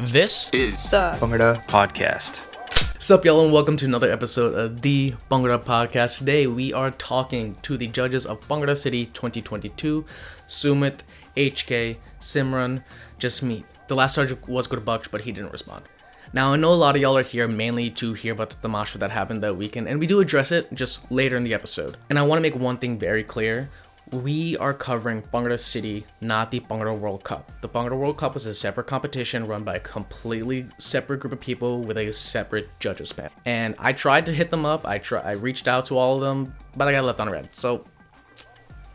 This is the Bhangra podcast. Sup, y'all, and welcome to another episode of the Bhangra Podcast. Today, we are talking to the judges of Bhangra City 2022, Sumit, HK, Simran, Jasmit. The last judge was Gurbaksh, but he didn't respond. Now, I know a lot of y'all are here mainly to hear about the tamasha that happened that weekend, and we do address it just later in the episode. And I want to make one thing very clear we are covering Bhangra City, not the Bhangra World Cup. The Bhangra World Cup was a separate competition run by a completely separate group of people with a separate judges panel. And I tried to hit them up. I try, I reached out to all of them, but I got left on red. So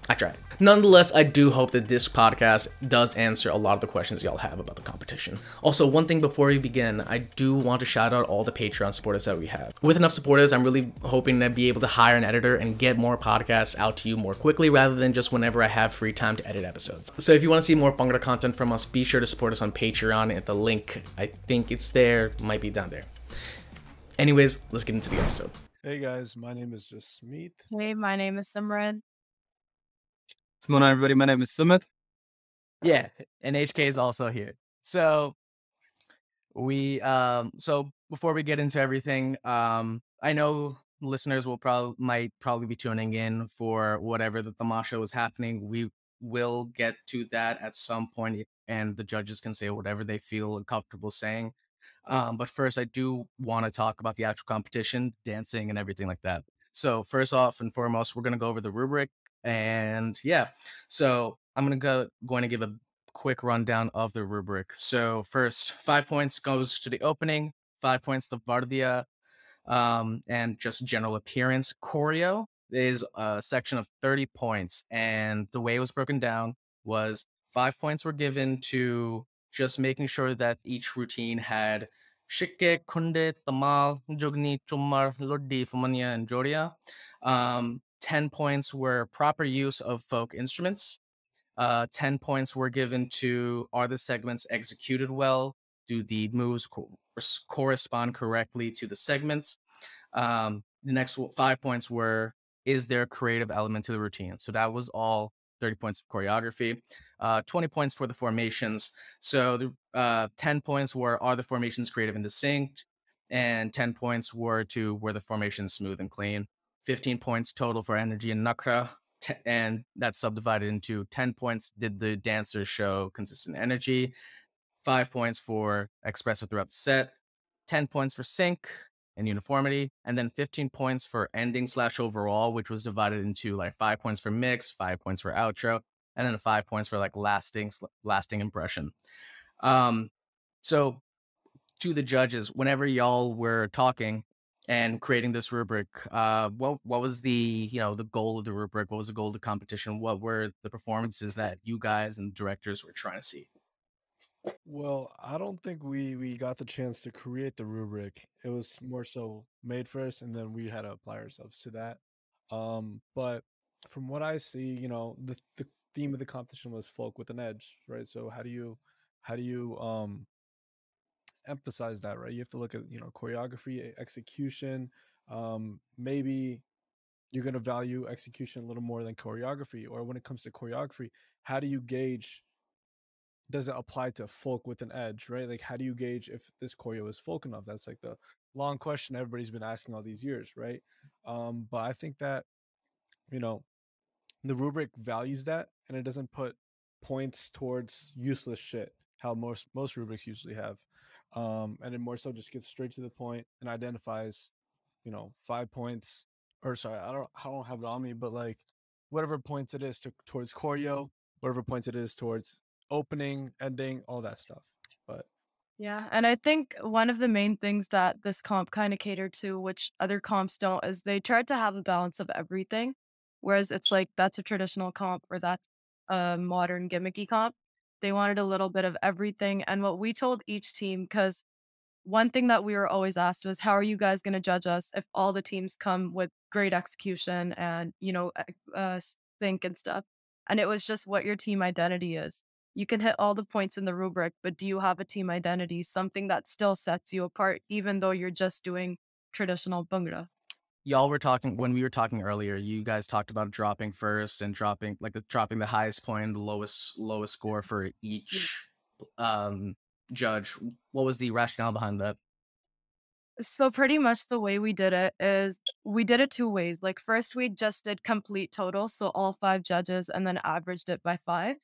I tried. Nonetheless, I do hope that this podcast does answer a lot of the questions y'all have about the competition. Also, one thing before we begin, I do want to shout out all the Patreon supporters that we have. With enough supporters, I'm really hoping to be able to hire an editor and get more podcasts out to you more quickly rather than just whenever I have free time to edit episodes. So if you want to see more Bhangra content from us, be sure to support us on Patreon at the link. I think it's there, might be down there. Anyways, let's get into the episode. Hey guys, my name is Jasmit. Hey, my name is Simran. What's going on, everybody? My name is Sumit. Yeah, and HK is also here. So we um so before we get into everything, um I know listeners will probably might probably be tuning in for whatever the tamasha was happening. We will get to that at some point and the judges can say whatever they feel comfortable saying. Um, but first I do want to talk about the actual competition, dancing and everything like that. So first off and foremost, we're gonna go over the rubric and yeah, so I'm gonna go going to give a quick rundown of the rubric. So first, five points goes to the opening, five points to Vardia, um, and just general appearance. Choreo is a section of 30 points, and the way it was broken down was five points were given to just making sure that each routine had Shikke, Kunde, Tamal, Jogni, Chumar, Lodi, Fumania, and Joria. Um, 10 points were proper use of folk instruments. Uh, 10 points were given to are the segments executed well? Do the moves co- correspond correctly to the segments? Um, the next five points were is there a creative element to the routine? So that was all 30 points of choreography, uh, 20 points for the formations. So the uh, 10 points were are the formations creative and distinct? And 10 points were to were the formations smooth and clean. 15 points total for energy and Nakra, t- and that's subdivided into 10 points. Did the dancers show consistent energy? Five points for expressive throughout the set, 10 points for sync and uniformity, and then 15 points for ending slash overall, which was divided into like five points for mix, five points for outro, and then five points for like lasting lasting impression. Um, so to the judges, whenever y'all were talking, and creating this rubric uh what what was the you know the goal of the rubric? What was the goal of the competition? What were the performances that you guys and directors were trying to see? Well i don't think we we got the chance to create the rubric. It was more so made first and then we had to apply ourselves to that. Um but from what i see you know the the theme of the competition was folk with an edge right? So how do you how do you um emphasize that, right? You have to look at, you know, choreography, execution. Um, maybe you're going to value execution a little more than choreography. Or when it comes to choreography, how do you gauge? Does it apply to folk with an edge, right? Like, how do you gauge if this choreo is folk enough? That's like the long question everybody's been asking all these years, right? Um, but I think that, you know, the rubric values that and it doesn't put points towards useless shit how most most rubrics usually have um, and then more so just gets straight to the point and identifies, you know, five points or sorry, I don't I don't have it on me, but like whatever points it is to, towards choreo, whatever points it is towards opening, ending, all that stuff. But yeah, and I think one of the main things that this comp kind of catered to, which other comps don't, is they tried to have a balance of everything. Whereas it's like that's a traditional comp or that's a modern gimmicky comp. They wanted a little bit of everything. And what we told each team, because one thing that we were always asked was, how are you guys going to judge us if all the teams come with great execution and, you know, uh, think and stuff? And it was just what your team identity is. You can hit all the points in the rubric, but do you have a team identity, something that still sets you apart, even though you're just doing traditional Bhangra? Y'all were talking when we were talking earlier you guys talked about dropping first and dropping like the dropping the highest point the lowest lowest score for each um judge. What was the rationale behind that? So pretty much the way we did it is we did it two ways. Like first we just did complete total, so all five judges, and then averaged it by five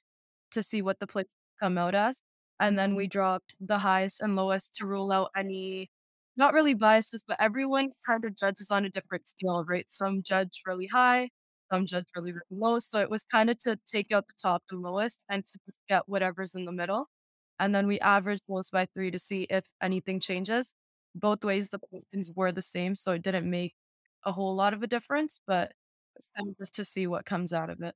to see what the plays come out as. And then we dropped the highest and lowest to rule out any not really biases, but everyone kind of judges on a different scale, right? Some judge really high, some judge really, really low. So it was kind of to take out the top and lowest and to just get whatever's in the middle. And then we averaged those by three to see if anything changes. Both ways the placings were the same, so it didn't make a whole lot of a difference, but kind of just to see what comes out of it.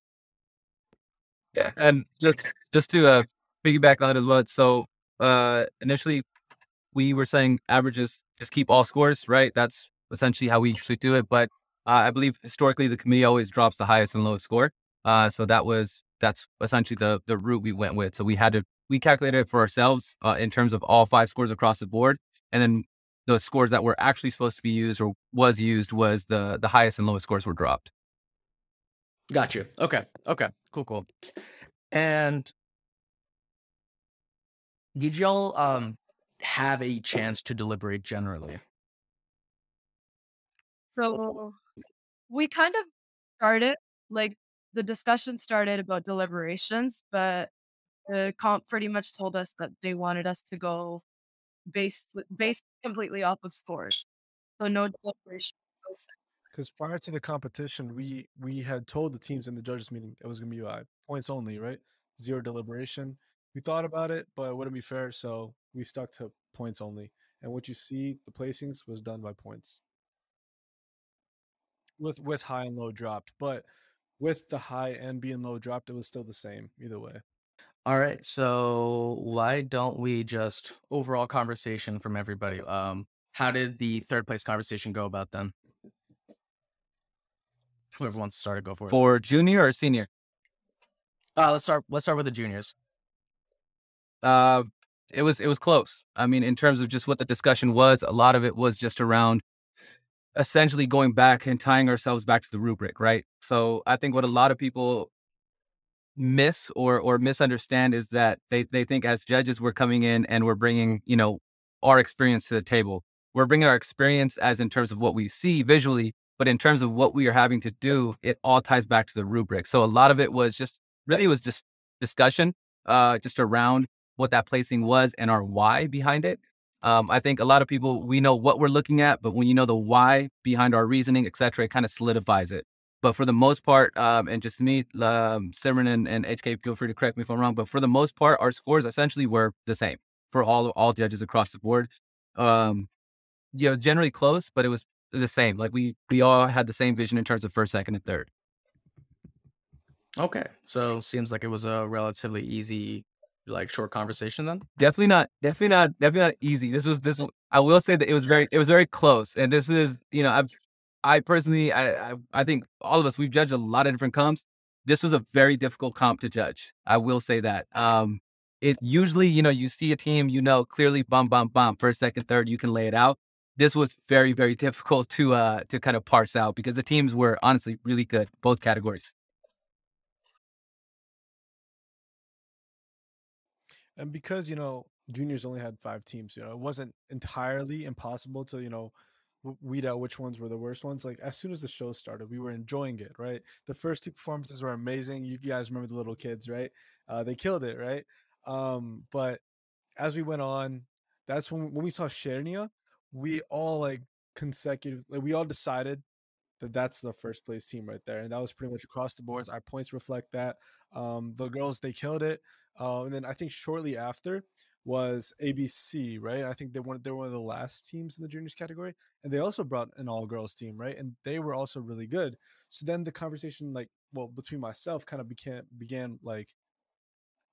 Yeah, and just just to uh, piggyback on it as well. So uh, initially, we were saying averages just keep all scores, right? That's essentially how we usually do it. But uh, I believe historically the committee always drops the highest and lowest score. Uh, so that was that's essentially the the route we went with. So we had to we calculated it for ourselves uh, in terms of all five scores across the board, and then the scores that were actually supposed to be used or was used was the the highest and lowest scores were dropped. Got you. Okay. Okay. Cool. Cool. And did y'all um have a chance to deliberate generally? So we kind of started like the discussion started about deliberations, but the comp pretty much told us that they wanted us to go based based completely off of scores. So no deliberation. Because prior to the competition, we we had told the teams in the judges meeting it was gonna be uh, points only, right? Zero deliberation. We thought about it, but it wouldn't be fair, so we stuck to points only. And what you see, the placings was done by points. With with high and low dropped, but with the high and being low dropped, it was still the same either way. All right. So why don't we just overall conversation from everybody? Um, how did the third place conversation go about then? Whoever wants to start it, go for it. For junior or senior? Uh, let's start. Let's start with the juniors. Uh, it was it was close. I mean, in terms of just what the discussion was, a lot of it was just around essentially going back and tying ourselves back to the rubric, right? So I think what a lot of people miss or or misunderstand is that they they think as judges we're coming in and we're bringing you know our experience to the table. We're bringing our experience as in terms of what we see visually, but in terms of what we are having to do, it all ties back to the rubric. So a lot of it was just really was just discussion, uh, just around what that placing was and our why behind it. Um, I think a lot of people we know what we're looking at, but when you know the why behind our reasoning, et cetera, it kind of solidifies it. But for the most part, um, and just me, um, Simran and, and HK, feel free to correct me if I'm wrong. But for the most part, our scores essentially were the same for all all judges across the board. Um, you know, generally close, but it was the same. Like we we all had the same vision in terms of first, second, and third. Okay. So seems like it was a relatively easy, like short conversation then. Definitely not, definitely not, definitely not easy. This was this. I will say that it was very, it was very close. And this is, you know, I've, I personally, I, I, I think all of us, we've judged a lot of different comps. This was a very difficult comp to judge. I will say that. Um, it usually, you know, you see a team, you know, clearly, bum, bum, bum, first, second, third, you can lay it out. This was very, very difficult to uh to kind of parse out because the teams were honestly really good, both categories. And because, you know, juniors only had five teams, you know, it wasn't entirely impossible to, you know, weed out which ones were the worst ones. Like as soon as the show started, we were enjoying it, right? The first two performances were amazing. You guys remember the little kids, right? Uh, they killed it, right? Um, but as we went on, that's when when we saw Shernia, we all like consecutive, like we all decided that that's the first place team right there, and that was pretty much across the boards. Our points reflect that. Um, the girls they killed it, uh, and then I think shortly after was ABC, right? I think they were they were one of the last teams in the juniors category, and they also brought an all girls team, right? And they were also really good. So then the conversation, like, well, between myself, kind of began began like,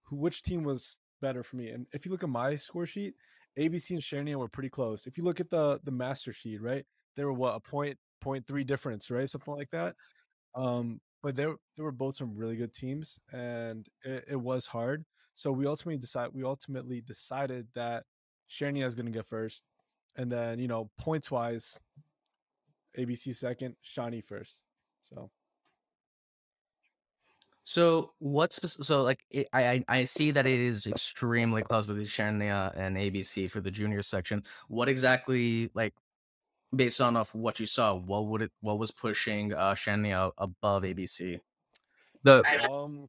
who which team was better for me? And if you look at my score sheet, ABC and Chernia were pretty close. If you look at the the master sheet, right, they were what a point point three difference, right, something like that. Um, but they they were both some really good teams, and it, it was hard. So we ultimately decide we ultimately decided that Chernia is going to get first, and then you know points wise, ABC second, Shawnee first. So So what's so like I I see that it is extremely close with Shania and ABC for the junior section. What exactly like based on of what you saw, what would it what was pushing uh Shania above ABC? The Um,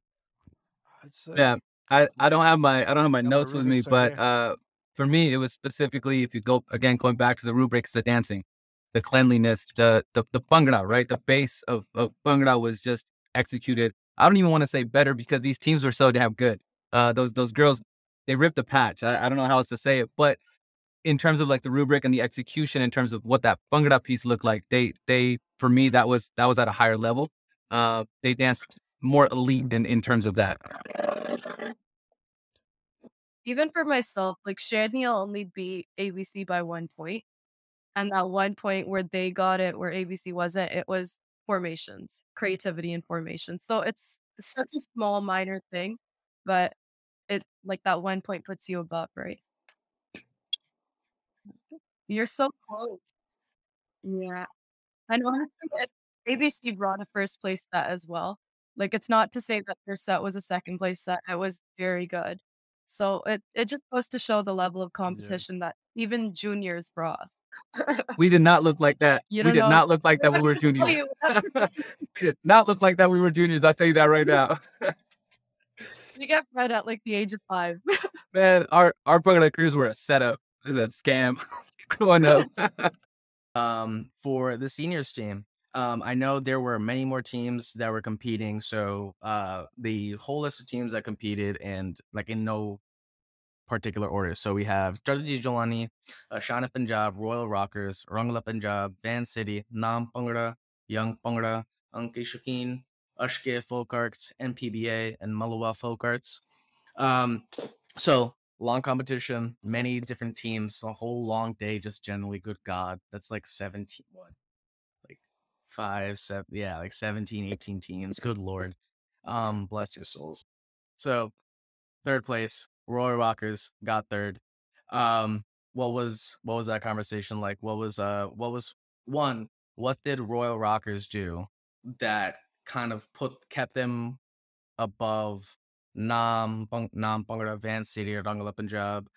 I'd say yeah, I I don't have my I don't have my Got my notes with me, rubrics but uh, for me it was specifically if you go again going back to the rubrics of dancing, the cleanliness, the the the bhangra, right? The base of of bhangra was just executed. I don't even want to say better because these teams were so damn good. Uh, those those girls they ripped the patch. I, I don't know how else to say it, but in terms of like the rubric and the execution, in terms of what that bhangra piece looked like, they they for me that was that was at a higher level. Uh, they danced more elite in in terms of that. Even for myself, like Shania only beat ABC by one point, and that one point where they got it, where ABC wasn't, it was formations, creativity and formations. So it's such a small minor thing, but it like that one point puts you above, right? You're so close. Yeah. And honestly, it ABC brought a first place set as well. Like, it's not to say that their set was a second place set, it was very good. So it it just goes to show the level of Yeah. competition that even juniors brought. We did not look like that. You We don't did know not look like that when we were juniors. we did not look like that when we were juniors. I'll tell you that right now. You get bred at, like, the age of 5. Man, our our Bhangra crews were a setup. It was a scam growing up. Um, for the seniors team, um, I know there were many more teams that were competing. So uh, the whole list of teams that competed, and like in no particular order. So we have Chardi Jawani, uh, Shana Punjab, Royal Rockers, Rangla Punjab, Van City, Nam Bhangra, Young Bhangra, Anki Shakeen, Ashke Folk Arts, NPBA, and Malwa Folk Arts. Um, so long competition, many different teams, a whole long day, just generally good God. That's like 17, what? Like five, seven, yeah, like 17, 18 teams. Good Lord. Um, bless your souls. So third place, Royal Rockers got third. Um, what was what was that conversation like? What was uh what was one, what did Royal Rockers do that kind of put kept them above Nam Nam Bhangra, Van City or Rangla Punjab?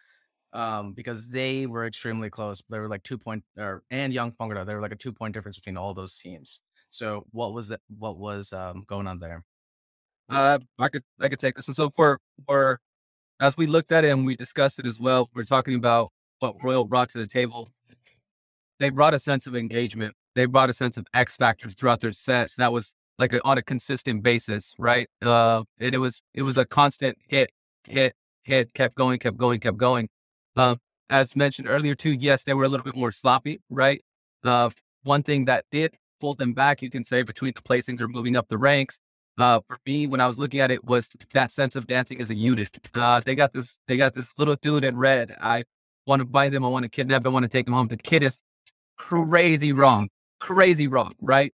Um, because they were extremely close. They were like two point or and Young Bhangra, they were like a two point difference between all those teams. So what was that what was um going on there? Uh, I could I could take this. And so for for as we looked at it and we discussed it as well, we're talking about what Royal brought to the table. They brought a sense of engagement. They brought a sense of X factors throughout their sets. That was like a, on a consistent basis, right? Uh, and it was it was a constant hit, hit, hit, kept going, kept going, kept going. Um, as mentioned earlier too, yes, they were a little bit more sloppy, right? Uh, one thing that did pull them back, you can say, between the placings or moving up the ranks. Uh, for me, when I was looking at it, was that sense of dancing as a unit. Uh, they got this, they got this little dude in red. I want to buy them. I want to kidnap. I want to take him home. The kid is crazy wrong, crazy wrong, right?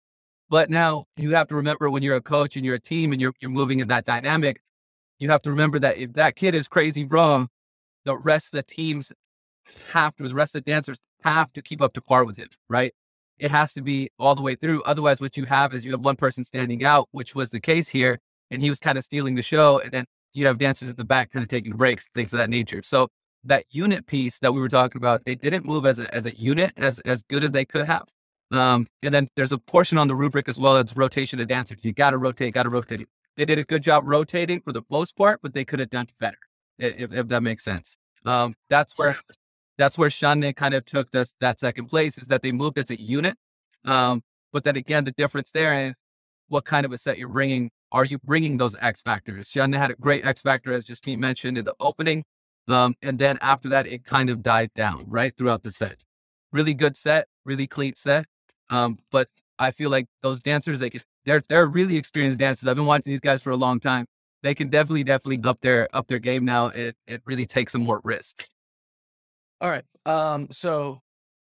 But now you have to remember when you're a coach and you're a team and you're you're moving in that dynamic, you have to remember that if that kid is crazy wrong, the rest of the teams have to, the rest of the dancers have to keep up to par with him, right? It has to be all the way through. Otherwise, what you have is you have one person standing out, which was the case here, and he was kind of stealing the show, and then you have dancers at the back kind of taking breaks, things of that nature. So that unit piece that we were talking about, they didn't move as a as a unit as as good as they could have. Um, and then there's a portion on the rubric as well that's rotation of dancers. You got to rotate, got to rotate. They did a good job rotating for the most part, but they could have done better, if, if that makes sense. Um, that's where that's where Shane kind of took this that second place is that they moved as a unit. Um, but then again, the difference there is what kind of a set you're bringing. Are you bringing those X factors? Shane had a great X factor, as just Justine mentioned in the opening. Um, and then after that, it kind of died down right throughout the set. Really good set, really clean set. Um, but I feel like those dancers, they could, they're they're really experienced dancers. I've been watching these guys for a long time. They can definitely definitely up their up their game now. It it really takes some more risk. All right. Um, so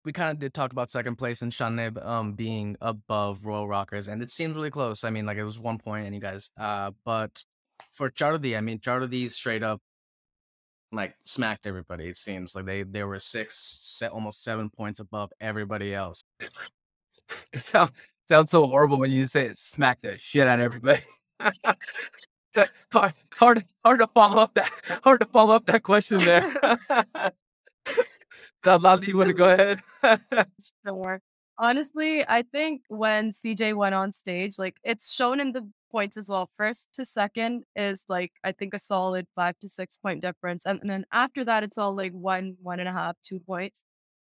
we kind of did talk about second place and Shaneb um being above Royal Rockers, and it seemed really close. I mean, like it was one point, and you guys. Uh, but for Chardi, I mean, Chardi straight up like smacked everybody. It seems like they they were six, almost seven points above everybody else. It sounds, sounds so horrible when you say it smack the shit out of everybody. That- hard, it's hard, hard to follow up that, hard to follow up that question there. Lalli, you want to go ahead? Honestly, I think when CJ went on stage, like it's shown in the points as well. First to second is like I think a solid five to six point difference, and, and then after that, it's all like one, one and a half, two points.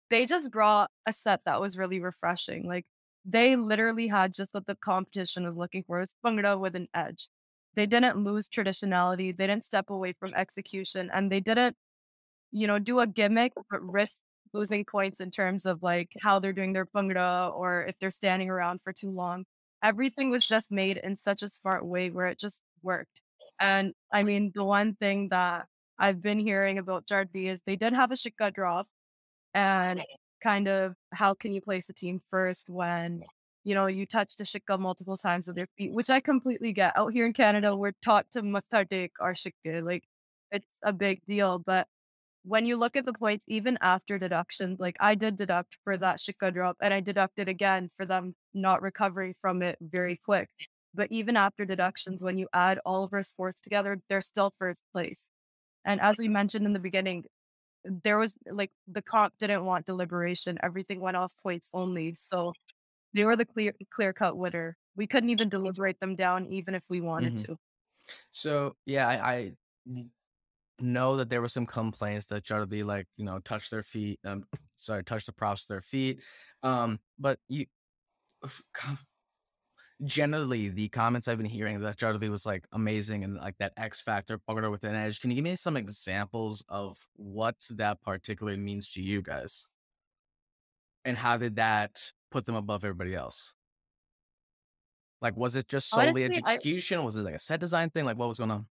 They just brought a set that was really refreshing. Like they literally had just what the competition was looking for: is Bhangra with an edge. They didn't lose traditionality. They didn't step away from execution, and they didn't you know, do a gimmick, but risk losing points in terms of like how they're doing their bhangra or if they're standing around for too long. Everything was just made in such a smart way where it just worked. And I mean, the one thing that I've been hearing about Chardi is they did have a Shika drop and kind of how can you place a team first when you know you touch the Shika multiple times with your feet, which I completely get. Out here in Canada, we're taught to mathardik our Shika. Like it's a big deal. But when you look at the points, even after deduction, like I did deduct for that Shika drop and I deducted again for them not recovering from it very quick. But even after deductions, when you add all of our sports together, they're still first place. And as we mentioned in the beginning, there was like the comp didn't want deliberation. Everything went off points only. So they were the clear clear cut winner. We couldn't even deliberate them down even if we wanted Mhm. to. So yeah, I know that there were some complaints that Chardi like you know touched their feet, um, sorry, touched the props with their feet. Um, but you generally the comments I've been hearing that Chardi was like amazing and like that X factor partner with an edge. Can you give me some examples of what that particularly means to you guys, and how did that put them above everybody else? Like, was it just solely Honestly, I execution? Was it like a set design thing? Like, what was going on?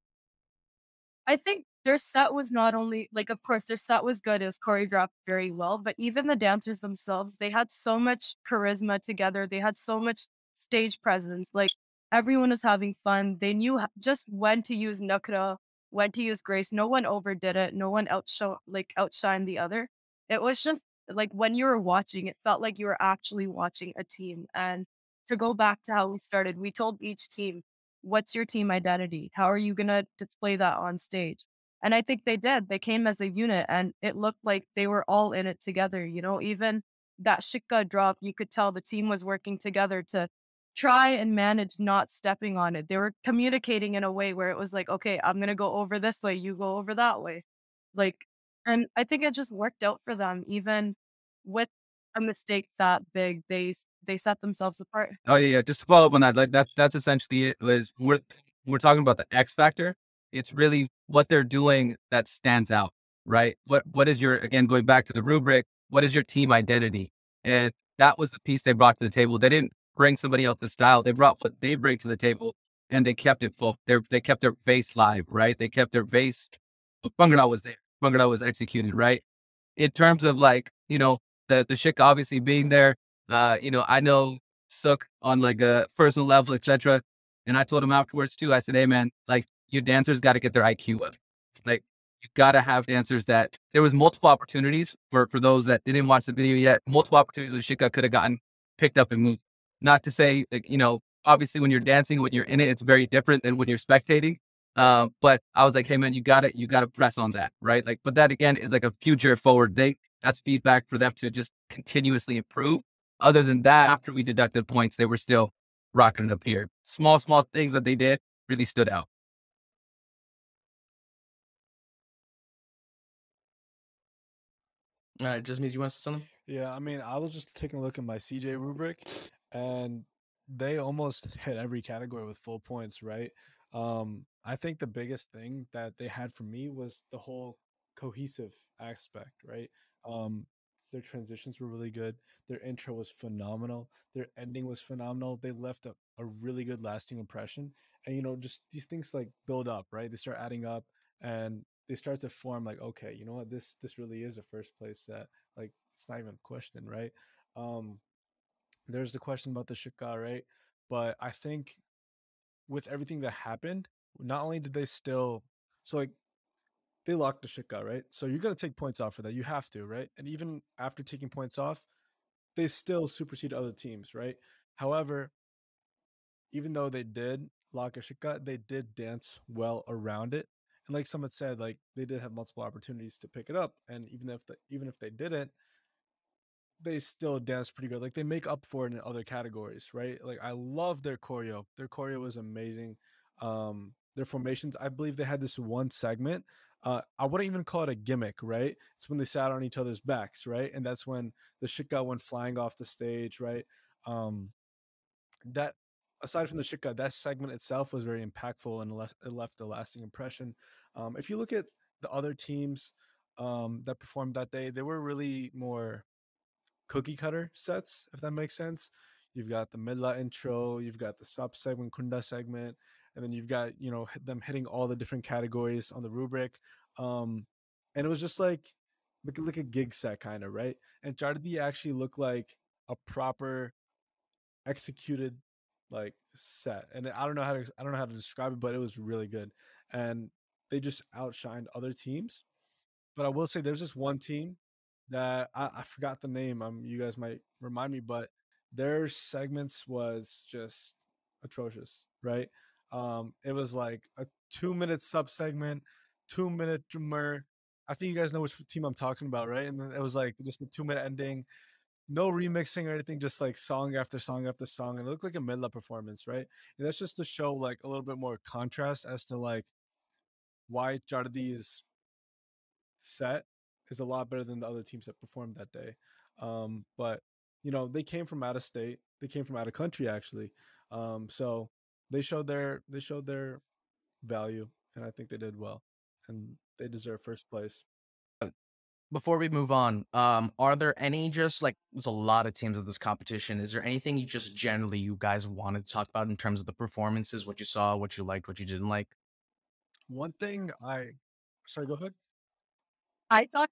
I think their set was not only like, of course, their set was good. It was choreographed very well, but even the dancers themselves, they had so much charisma together. They had so much stage presence. Like everyone was having fun. They knew just when to use Nakra, when to use Grace. No one overdid it. No one outshow like outshined the other. It was just like when you were watching, it felt like you were actually watching a team. And to go back to how we started, we told each team what's your team identity? How are you to display that on stage? And I think they did. They came as a unit and it looked like they were all in it together. You know, even that Shika drop, you could tell the team was working together to try and manage not stepping on it. They were communicating in a way where it was like, okay, I'm going to go over this way, you go over that way. Like, and I think it just worked out for them, even with a mistake that big. They they set themselves apart. Oh yeah, yeah. Just to follow up on that, like that that's essentially it. Was we're we're talking about the X factor. It's really what they're doing that stands out, right? What what is your again going back to the rubric? What is your team identity? And that was the piece they brought to the table. They didn't bring somebody else's style. They brought what they bring to the table, and they kept it full. They they kept their base live, right? They kept their base. Bhangra was there. Bhangra was executed, right? In terms of like you know the the Shik obviously being there. Uh, you know, I know Sook on like a personal level, etc. And I told him afterwards too. I said, "Hey, man, like your dancers got to get their IQ up. Like you got to have dancers that there was multiple opportunities for for those that didn't watch the video yet. Multiple opportunities that Shika could have gotten picked up and moved. Not to say like you know, obviously when you're dancing, when you're in it, it's very different than when you're spectating. Um, but I was like, hey man, you got it. you got to press on that, right? Like, but that again is like a future forward thing. That's feedback for them to just continuously improve. Other than that, after we deducted points, they were still rocking it up here. Small, small things that they did really stood out. All right, Jasmit you want to say something. Yeah, I mean, I was just taking a look at my CJ rubric, and they almost hit every category with full points, right? Um, I think the biggest thing that they had for me was the whole cohesive aspect, right? Um, their transitions were really good. Their intro was phenomenal. Their ending was phenomenal. They left a, a really good lasting impression. And you know, just these things like build up, right? They start adding up and they start to form like, okay, you know what, this this really is a first place set. Like it's not even a question, right? Um, there's the question about the Shika, right? But I think with everything that happened, not only did they still, so like they locked the Shika, right? So you're gonna take points off for that. You have to, right? And even after taking points off, they still supersede other teams, right? However, even though they did, La Kashika, they did dance well around it. And like someone said, like they did have multiple opportunities to pick it up. And even if the, even if they didn't, they still dance pretty good. Like they make up for it in other categories, right? Like I love their choreo. Their choreo was amazing. Um, their formations, I believe they had this one segment. Uh, I wouldn't even call it a gimmick, right? It's when they sat on each other's backs, right? And that's when the shika went flying off the stage, right? Um, that aside from the shika, that segment itself was very impactful and left, it left a lasting impression. Um, if you look at the other teams um, that performed that day, they were really more cookie cutter sets, if that makes sense. You've got the Midla intro, you've got the sub segment, Kunda segment, and then you've got you know them hitting all the different categories on the rubric. Um, and it was just like like, like a gig set kind of right. And Chardi actually looked like a proper executed like set and i don't know how to i don't know how to describe it but it was really good and they just outshined other teams but i will say there's this one team that i, I forgot the name um you guys might remind me but their segments was just atrocious right um it was like a two minute sub segment two minute drummer i think you guys know which team i'm talking about right and it was like just a two minute ending no remixing or anything, just like song after song after song. And it looked like a Midla performance, right? And that's just to show like a little bit more contrast as to like why Chardi's set is a lot better than the other teams that performed that day. Um, but you know, they came from out of state, they came from out of country actually. Um, so they showed their they showed their value and I think they did well and they deserve first place before we move on, um, are there any just like there's a lot of teams of this competition? Is there anything you just generally you guys wanted to talk about in terms of the performances, what you saw, what you liked, what you didn't like? One thing I sorry, go ahead. I thought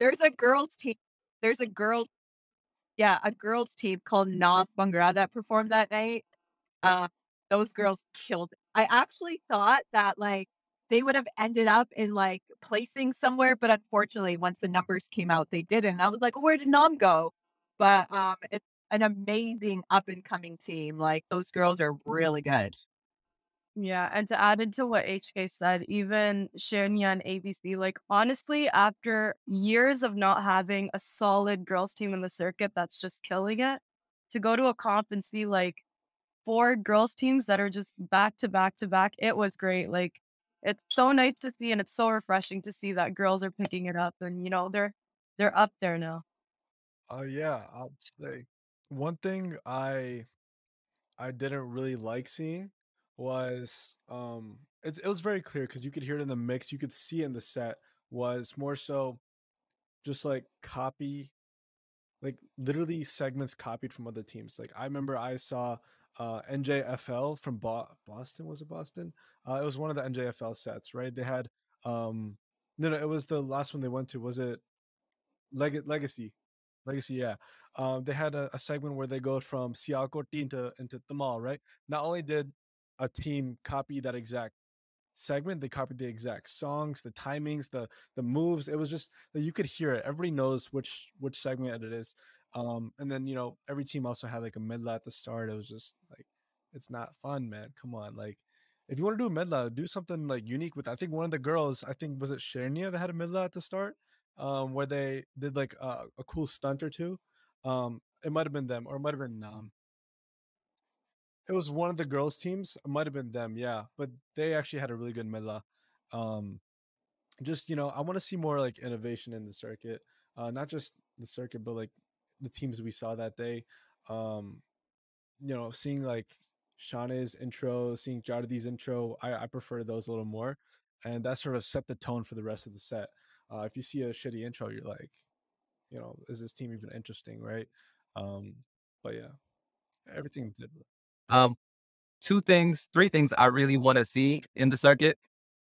there's a girls team. There's a girls, yeah, a girls team called North Bhangra that performed that night. Uh, those girls killed. It. I actually thought that like they would have ended up in like placing somewhere, but unfortunately, once the numbers came out, they didn't. I was like, where did Nam go? But um, it's an amazing up and coming team. Like those girls are really good. Yeah, and to add into what HK said, even Shania and ABC, like honestly, after years of not having a solid girls team in the circuit that's just killing it, to go to a comp and see like four girls teams that are just back to back to back, it was great. Like it's so nice to see and it's so refreshing to see that girls are picking it up and you know they're they're up there now. Uh yeah, I'll say one thing I I didn't really like seeing was um it's, it was very clear because you could hear it in the mix, you could see it in the set was more so just like copy like literally segments copied from other teams. Like I remember I saw uh, NJFL from Bo- Boston. Was it Boston? Uh, it was one of the NJFL sets, right? They had um, no, no, it was the last one they went to. Was it Leg- Legacy? Legacy, yeah. Um, they had a, a, segment where they go from Sialkoti into into Tamal, right? Not only did a team copy that exact segment, they copied the exact songs, the timings, the the moves. It was just that you could hear it. Everybody knows which which segment it is. Um, and then you know every team also had like a medley at the start. It was just like it's not fun, man. Come on, like if you want to do a medley, do something like unique with. I think one of the girls, I think was it Shernia that had a medley at the start, um, where they did like a, a cool stunt or two. Um, it might have been them, or it might have been um, it was one of the girls' teams. It might have been them, yeah. But they actually had a really good medley. Um, just you know, I want to see more like innovation in the circuit, uh, not just the circuit, but like the teams we saw that day. Um, you know, seeing like Shana's intro, seeing Chardi's intro, I, I prefer those a little more. And that sort of set the tone for the rest of the set. Uh, if you see a shitty intro, you're like, you know, is this team even interesting, right? Um, but yeah, everything did. Um, two things, three things I really want to see in the circuit.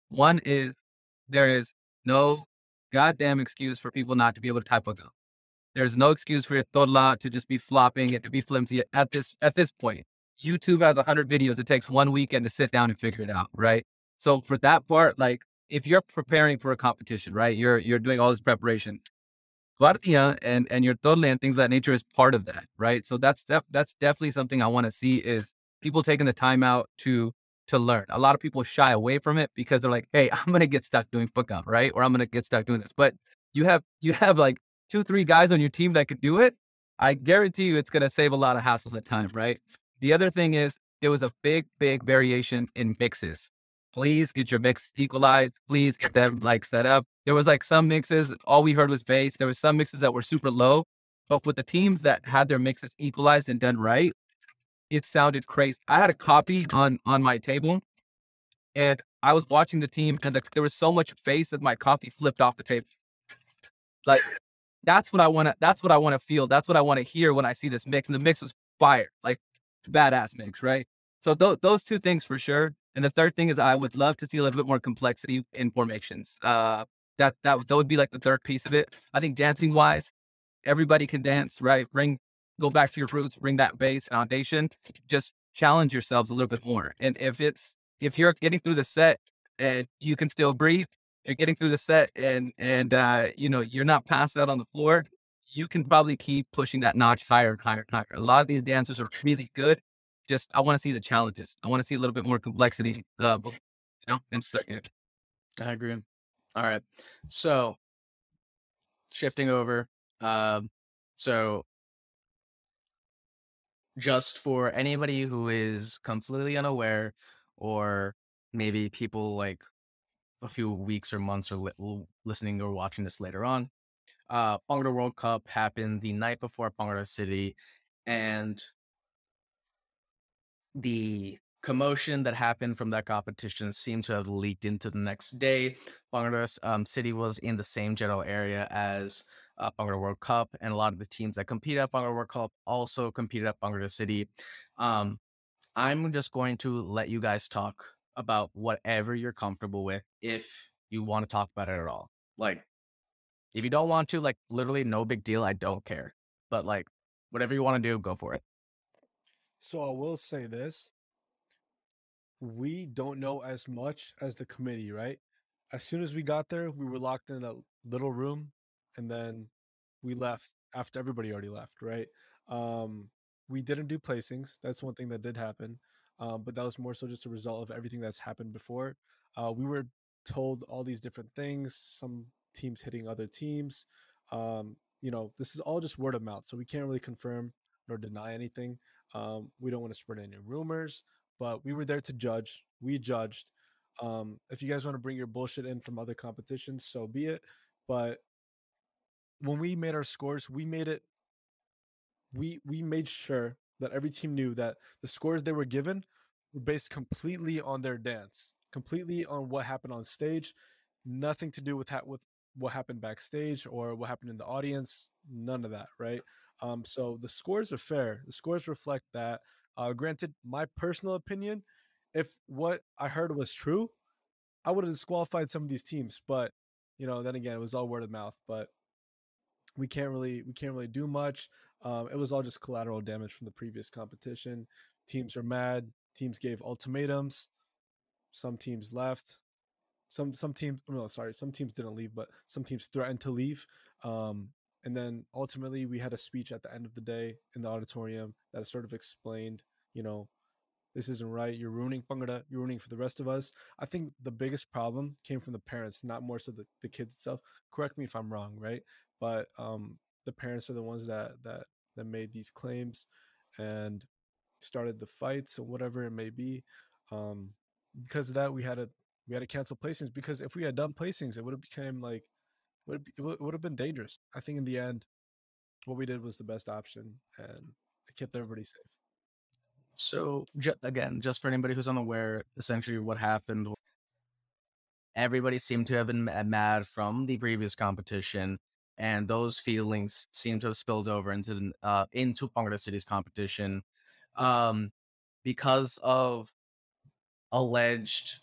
One is there is no goddamn excuse for people not to be able to type a go. There's no excuse for your Torla to just be flopping and to be flimsy at this at this point. YouTube has 100 videos. It takes one weekend to sit down and figure it out, right? So for that part, like if you're preparing for a competition, right? You're you're doing all this preparation. Guardia and and your Torla and things of that nature is part of that, right? So that's def- that's definitely something I want to see is people taking the time out to to learn. A lot of people shy away from it because they're like, "Hey, I'm gonna get stuck doing gum, right? Or I'm gonna get stuck doing this." But you have you have like two, three guys on your team that could do it. I guarantee you, it's gonna save a lot of hassle and time, right? The other thing is there was a big, big variation in mixes. Please get your mix equalized. Please get them like set up. There was like some mixes, all we heard was bass. There was some mixes that were super low, but with the teams that had their mixes equalized and done right, it sounded crazy. I had a copy on on my table, and I was watching the team, and the, there was so much bass that my copy flipped off the table. Like that's what I want to. That's what I want to feel. That's what I want to hear when I see this mix. And the mix was fire, like badass mix, right? So th- those two things for sure. And the third thing is I would love to see a little bit more complexity in formations. Uh, that that that would be like the third piece of it. I think dancing wise, everybody can dance, right? Bring go back to your roots, bring that base foundation. Just challenge yourselves a little bit more. And if it's if you're getting through the set and you can still breathe, you're getting through the set and and uh, you know you're not passed out on the floor, you can probably keep pushing that notch higher and higher and higher. A lot of these dancers are really good. Just I want to see the challenges. I want to see a little bit more complexity. Uh, you know, and stuff. I agree. All right. So shifting over. Um, so just for anybody who is completely unaware, or maybe people like a few weeks or months or li- listening or watching this later on, uh, Bhangra World Cup happened the night before Bhangra City, and the commotion that happened from that competition seemed to have leaked into the next day. Bhangra um, City was in the same general area as uh, Bhangra World Cup, and a lot of the teams that competed at Bhangra World Cup also competed at Bhangra City. Um, I'm just going to let you guys talk about whatever you're comfortable with if you want to talk about it at all. Like, if you don't want to, like, literally no big deal. I don't care. But, like, whatever you want to do, go for it. So I will say this. We don't know as much as the committee, right? As soon as we got there, we were locked in a little room and then we left after everybody already left, right? Um, we didn't do placings. That's one thing that did happen. Um, but that was more so just a result of everything that's happened before. Uh, we were told all these different things, some teams hitting other teams. Um, you know, this is all just word of mouth. So we can't really confirm nor deny anything. Um, we don't want to spread any rumors, but we were there to judge. We judged. Um, if you guys want to bring your bullshit in from other competitions, so be it. But when we made our scores, we made it. We we made sure that every team knew that the scores they were given were based completely on their dance, completely on what happened on stage, nothing to do with ha- with what happened backstage or what happened in the audience. None of that, right? Um, so the scores are fair. The scores reflect that. Uh, granted, my personal opinion, if what I heard was true, I would have disqualified some of these teams. But you know, then again, it was all word of mouth. But we can't really we can't really do much. Um, it was all just collateral damage from the previous competition. Teams are mad. Teams gave ultimatums. Some teams left. Some some teams no sorry some teams didn't leave, but some teams threatened to leave. Um, and then ultimately we had a speech at the end of the day in the auditorium that sort of explained, you know, this isn't right. You're ruining Bhangra. You're ruining for the rest of us. I think the biggest problem came from the parents, not more so the, the kids itself. Correct me if I'm wrong, right? But um, the parents are the ones that that that made these claims and started the fights or whatever it may be. Um, because of that, we had to we had to cancel placings because if we had done placings, it would have become like would it would have been dangerous. I think in the end, what we did was the best option and it kept everybody safe. So ju- again, just for anybody who's unaware, essentially what happened. Everybody seemed to have been mad from the previous competition, and those feelings seem to have spilled over into the, uh, into Bhangra City's competition, um, because of alleged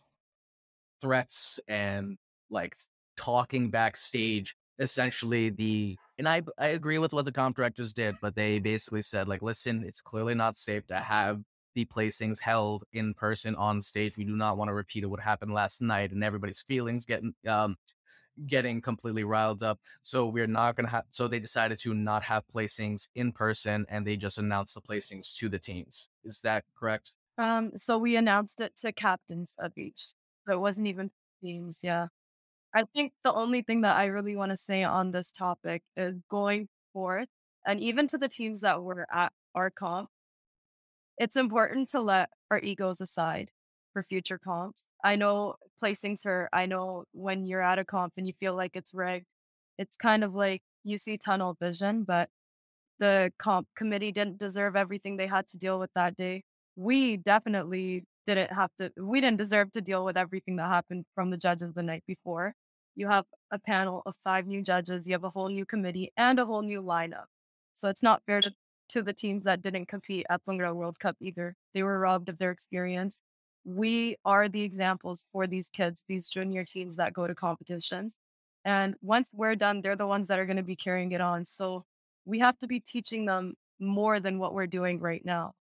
threats and like talking backstage. Essentially, the and I I agree with what the comp directors did, but they basically said like, listen, it's clearly not safe to have the placings held in person on stage. We do not want to repeat what happened last night, and everybody's feelings getting um getting completely riled up. So we're not gonna have. So they decided to not have placings in person, and they just announced the placings to the teams. Is that correct? Um, so we announced it to captains of each. So it wasn't even teams, yeah. I think the only thing that I really want to say on this topic is going forth, and even to the teams that were at our comp, it's important to let our egos aside for future comps. I know placings hurt. I know when you're at a comp and you feel like it's rigged, it's kind of like you see tunnel vision, but the comp committee didn't deserve everything they had to deal with that day. We definitely didn't have to, we didn't deserve to deal with everything that happened from the judges the night before. You have a panel of five new judges, you have a whole new committee and a whole new lineup. So it's not fair to, to the teams that didn't compete at Bhangra World Cup either. They were robbed of their experience. We are the examples for these kids, these junior teams that go to competitions. And once we're done, they're the ones that are going to be carrying it on. So we have to be teaching them more than what we're doing right now.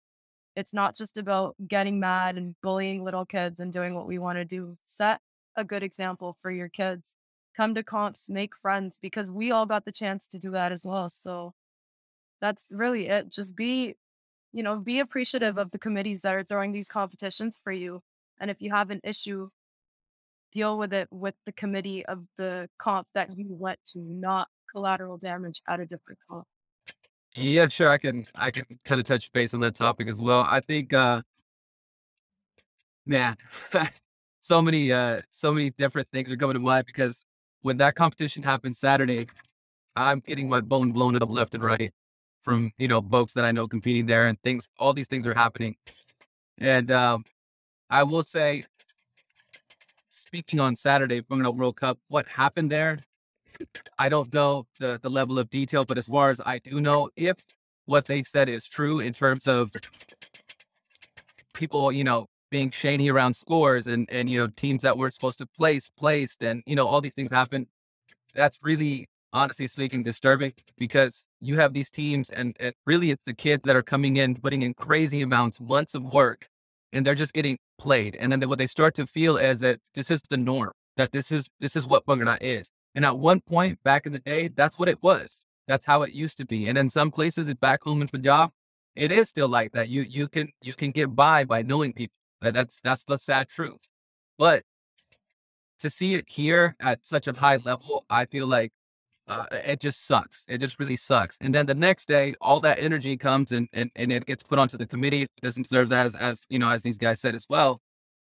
It's not just about getting mad and bullying little kids and doing what we want to do. Set a good example for your kids. Come to comps, make friends because we all got the chance to do that as well. So that's really it. Just be, you know, be appreciative of the committees that are throwing these competitions for you. And if you have an issue, deal with it with the committee of the comp that you went to, not collateral damage at a different comp. Yeah, sure. I can I can kind of touch base on that topic as well. I think uh man, so many uh so many different things are coming to mind because when that competition happened Saturday, I'm getting my bone blown up left and right from, you know, folks that I know competing there and things all these things are happening. And um I will say speaking on Saturday, Bhangra World Cup, what happened there I don't know the, the level of detail, but as far as I do know, if what they said is true in terms of people, you know, being shady around scores and, and, you know, teams that were supposed to place, placed, and, you know, all these things happen, that's really, honestly speaking, disturbing because you have these teams and, and really it's the kids that are coming in, putting in crazy amounts, months of work, and they're just getting played. And then what they start to feel is that this is the norm, that this is, this is what Bhangra is. And at one point back in the day, that's what it was. That's how it used to be. And in some places, back home in Punjab, it is still like that. You you can you can get by by knowing people. That's that's the sad truth. But to see it here at such a high level, I feel like uh, it just sucks. It just really sucks. And then the next day, all that energy comes and, and, and it gets put onto the committee. It doesn't deserve that as, as, you know, as these guys said as well.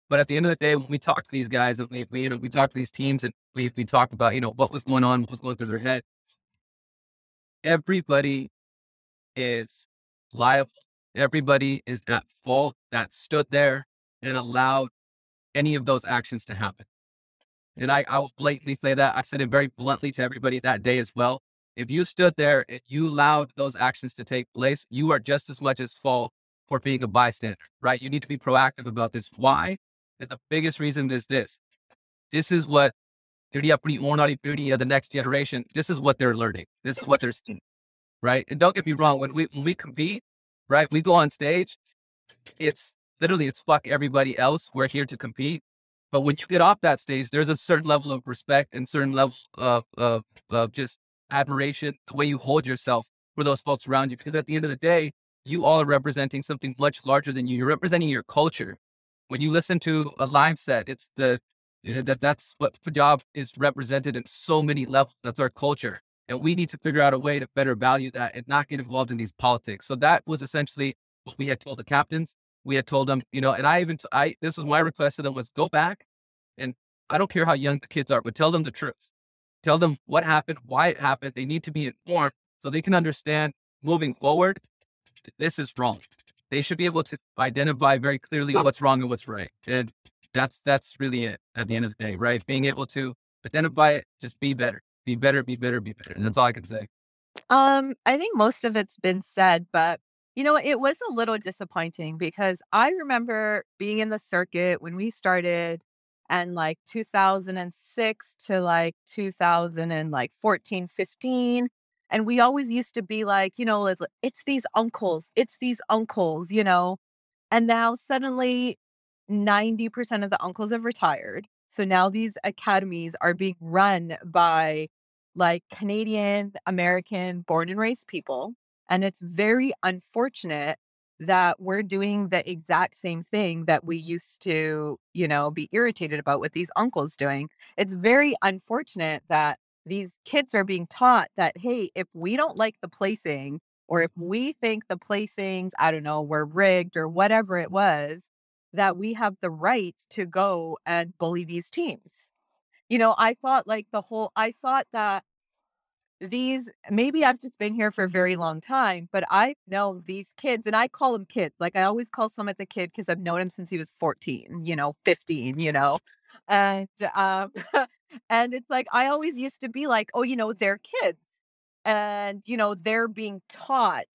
But at the end of the day, when we talk to these guys and we, we you know, we talk to these teams and we, we talk about, you know, what was going on, what was going through their head, everybody is liable. Everybody is at fault that stood there and allowed any of those actions to happen. And I, I will blatantly say that. I said it very bluntly to everybody that day as well. If you stood there and you allowed those actions to take place, you are just as much as fault for being a bystander, right? You need to be proactive about this. Why? And the biggest reason is this. This is what of the next generation, this is what they're learning. This is what they're seeing. Right. And don't get me wrong, when we when we compete, right, we go on stage, it's literally it's fuck everybody else. We're here to compete. But when you get off that stage, there's a certain level of respect and certain level of, of, of just admiration, the way you hold yourself for those folks around you. Because at the end of the day, you all are representing something much larger than you. You're representing your culture when you listen to a live set, it's the eh, that that's what Punjab is represented in so many levels. That's our culture. And we need to figure out a way to better value that and not get involved in these politics. So that was essentially what we had told the captains. We had told them, you know, and I even, I, this was my request to them was go back and I don't care how young the kids are, but tell them the truth. Tell them what happened, why it happened. They need to be informed so they can understand moving forward. This is wrong they should be able to identify very clearly what's wrong and what's right. And that's that's really it at the end of the day, right? Being able to identify it, just be better, be better, be better, be better. And that's all I can say. Um, I think most of it's been said, but you know, it was a little disappointing because I remember being in the circuit when we started and like 2006 to like 2014, 15 and we always used to be like, you know, it's these uncles, it's these uncles, you know. And now suddenly 90% of the uncles have retired. So now these academies are being run by like Canadian, American, born and raised people. And it's very unfortunate that we're doing the exact same thing that we used to, you know, be irritated about what these uncles doing. It's very unfortunate that these kids are being taught that, hey, if we don't like the placing, or if mm-hmm. we think the placings, I don't know, were rigged or whatever it was, that we have the right to go and bully these teams. You know, I thought like the whole, I thought that these maybe I've just been here for a very long time, but I know these kids and I call them kids. Like I always call Sumit the kid because I've known him since he was 14, you know, 15, you know. And um and it's like I always used to be like, oh, you know, they're kids. And, you know, they're being taught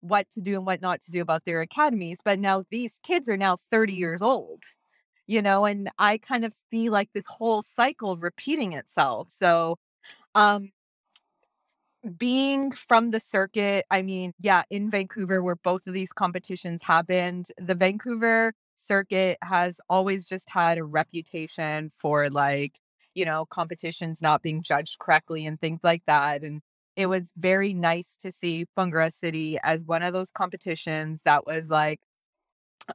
what to do and what not to do about their academies. But now these kids are now 30 years old, you know, and I kind of see like this whole cycle repeating itself. So um being from the circuit, I mean, yeah, in Vancouver, where both of these competitions happened, the Vancouver circuit has always just had a reputation for like, you know, competitions not being judged correctly and things like that. And it was very nice to see Bhangra City as one of those competitions that was like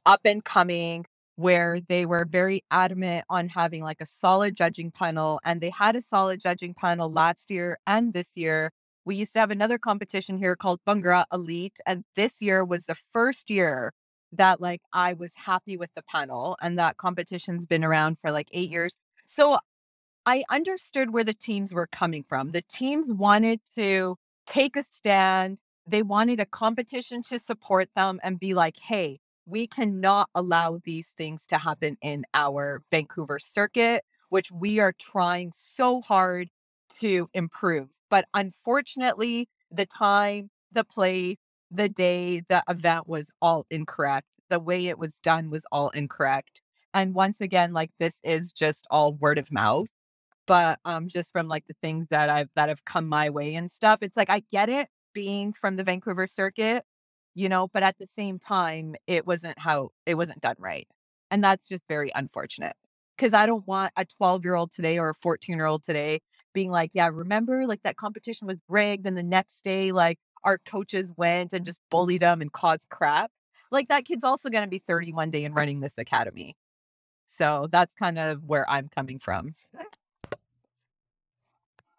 up and coming where they were very adamant on having like a solid judging panel and they had a solid judging panel last year and this year we used to have another competition here called Bhangra Elite. And this year was the first year that like I was happy with the panel. And that competition's been around for like eight years. So I understood where the teams were coming from. The teams wanted to take a stand. They wanted a competition to support them and be like, hey, we cannot allow these things to happen in our Vancouver circuit, which we are trying so hard to improve. But unfortunately, the time, the place, the day, the event was all incorrect. The way it was done was all incorrect. And once again, like this is just all word of mouth. But um just from like the things that I've that have come my way and stuff, it's like I get it being from the Vancouver circuit, you know, but at the same time, it wasn't how it wasn't done right. And that's just very unfortunate because I don't want a 12 year old today or a 14 year old today being like, yeah, remember like that competition was rigged. And the next day, like our coaches went and just bullied them and caused crap. Like that kid's also going to be 30 one day and running this academy. So that's kind of where I'm coming from.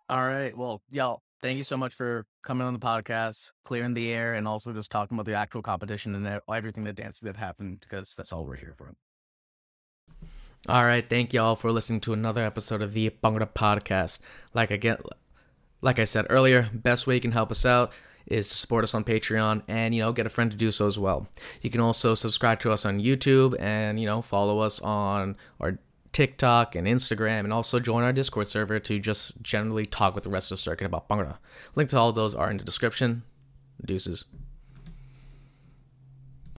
All right. Well, y'all, thank you so much for coming on the podcast, clearing the air, and also just talking about the actual competition and everything that danced that happened because that's all we're here for. All right, thank you all for listening to another episode of the Bhangra Podcast. Like I get, like I said earlier, best way you can help us out is to support us on Patreon and you know get a friend to do so as well. You can also subscribe to us on YouTube and you know follow us on our TikTok and Instagram and also join our Discord server to just generally talk with the rest of the circuit about Bhangra. Link to all those are in the description. Deuces.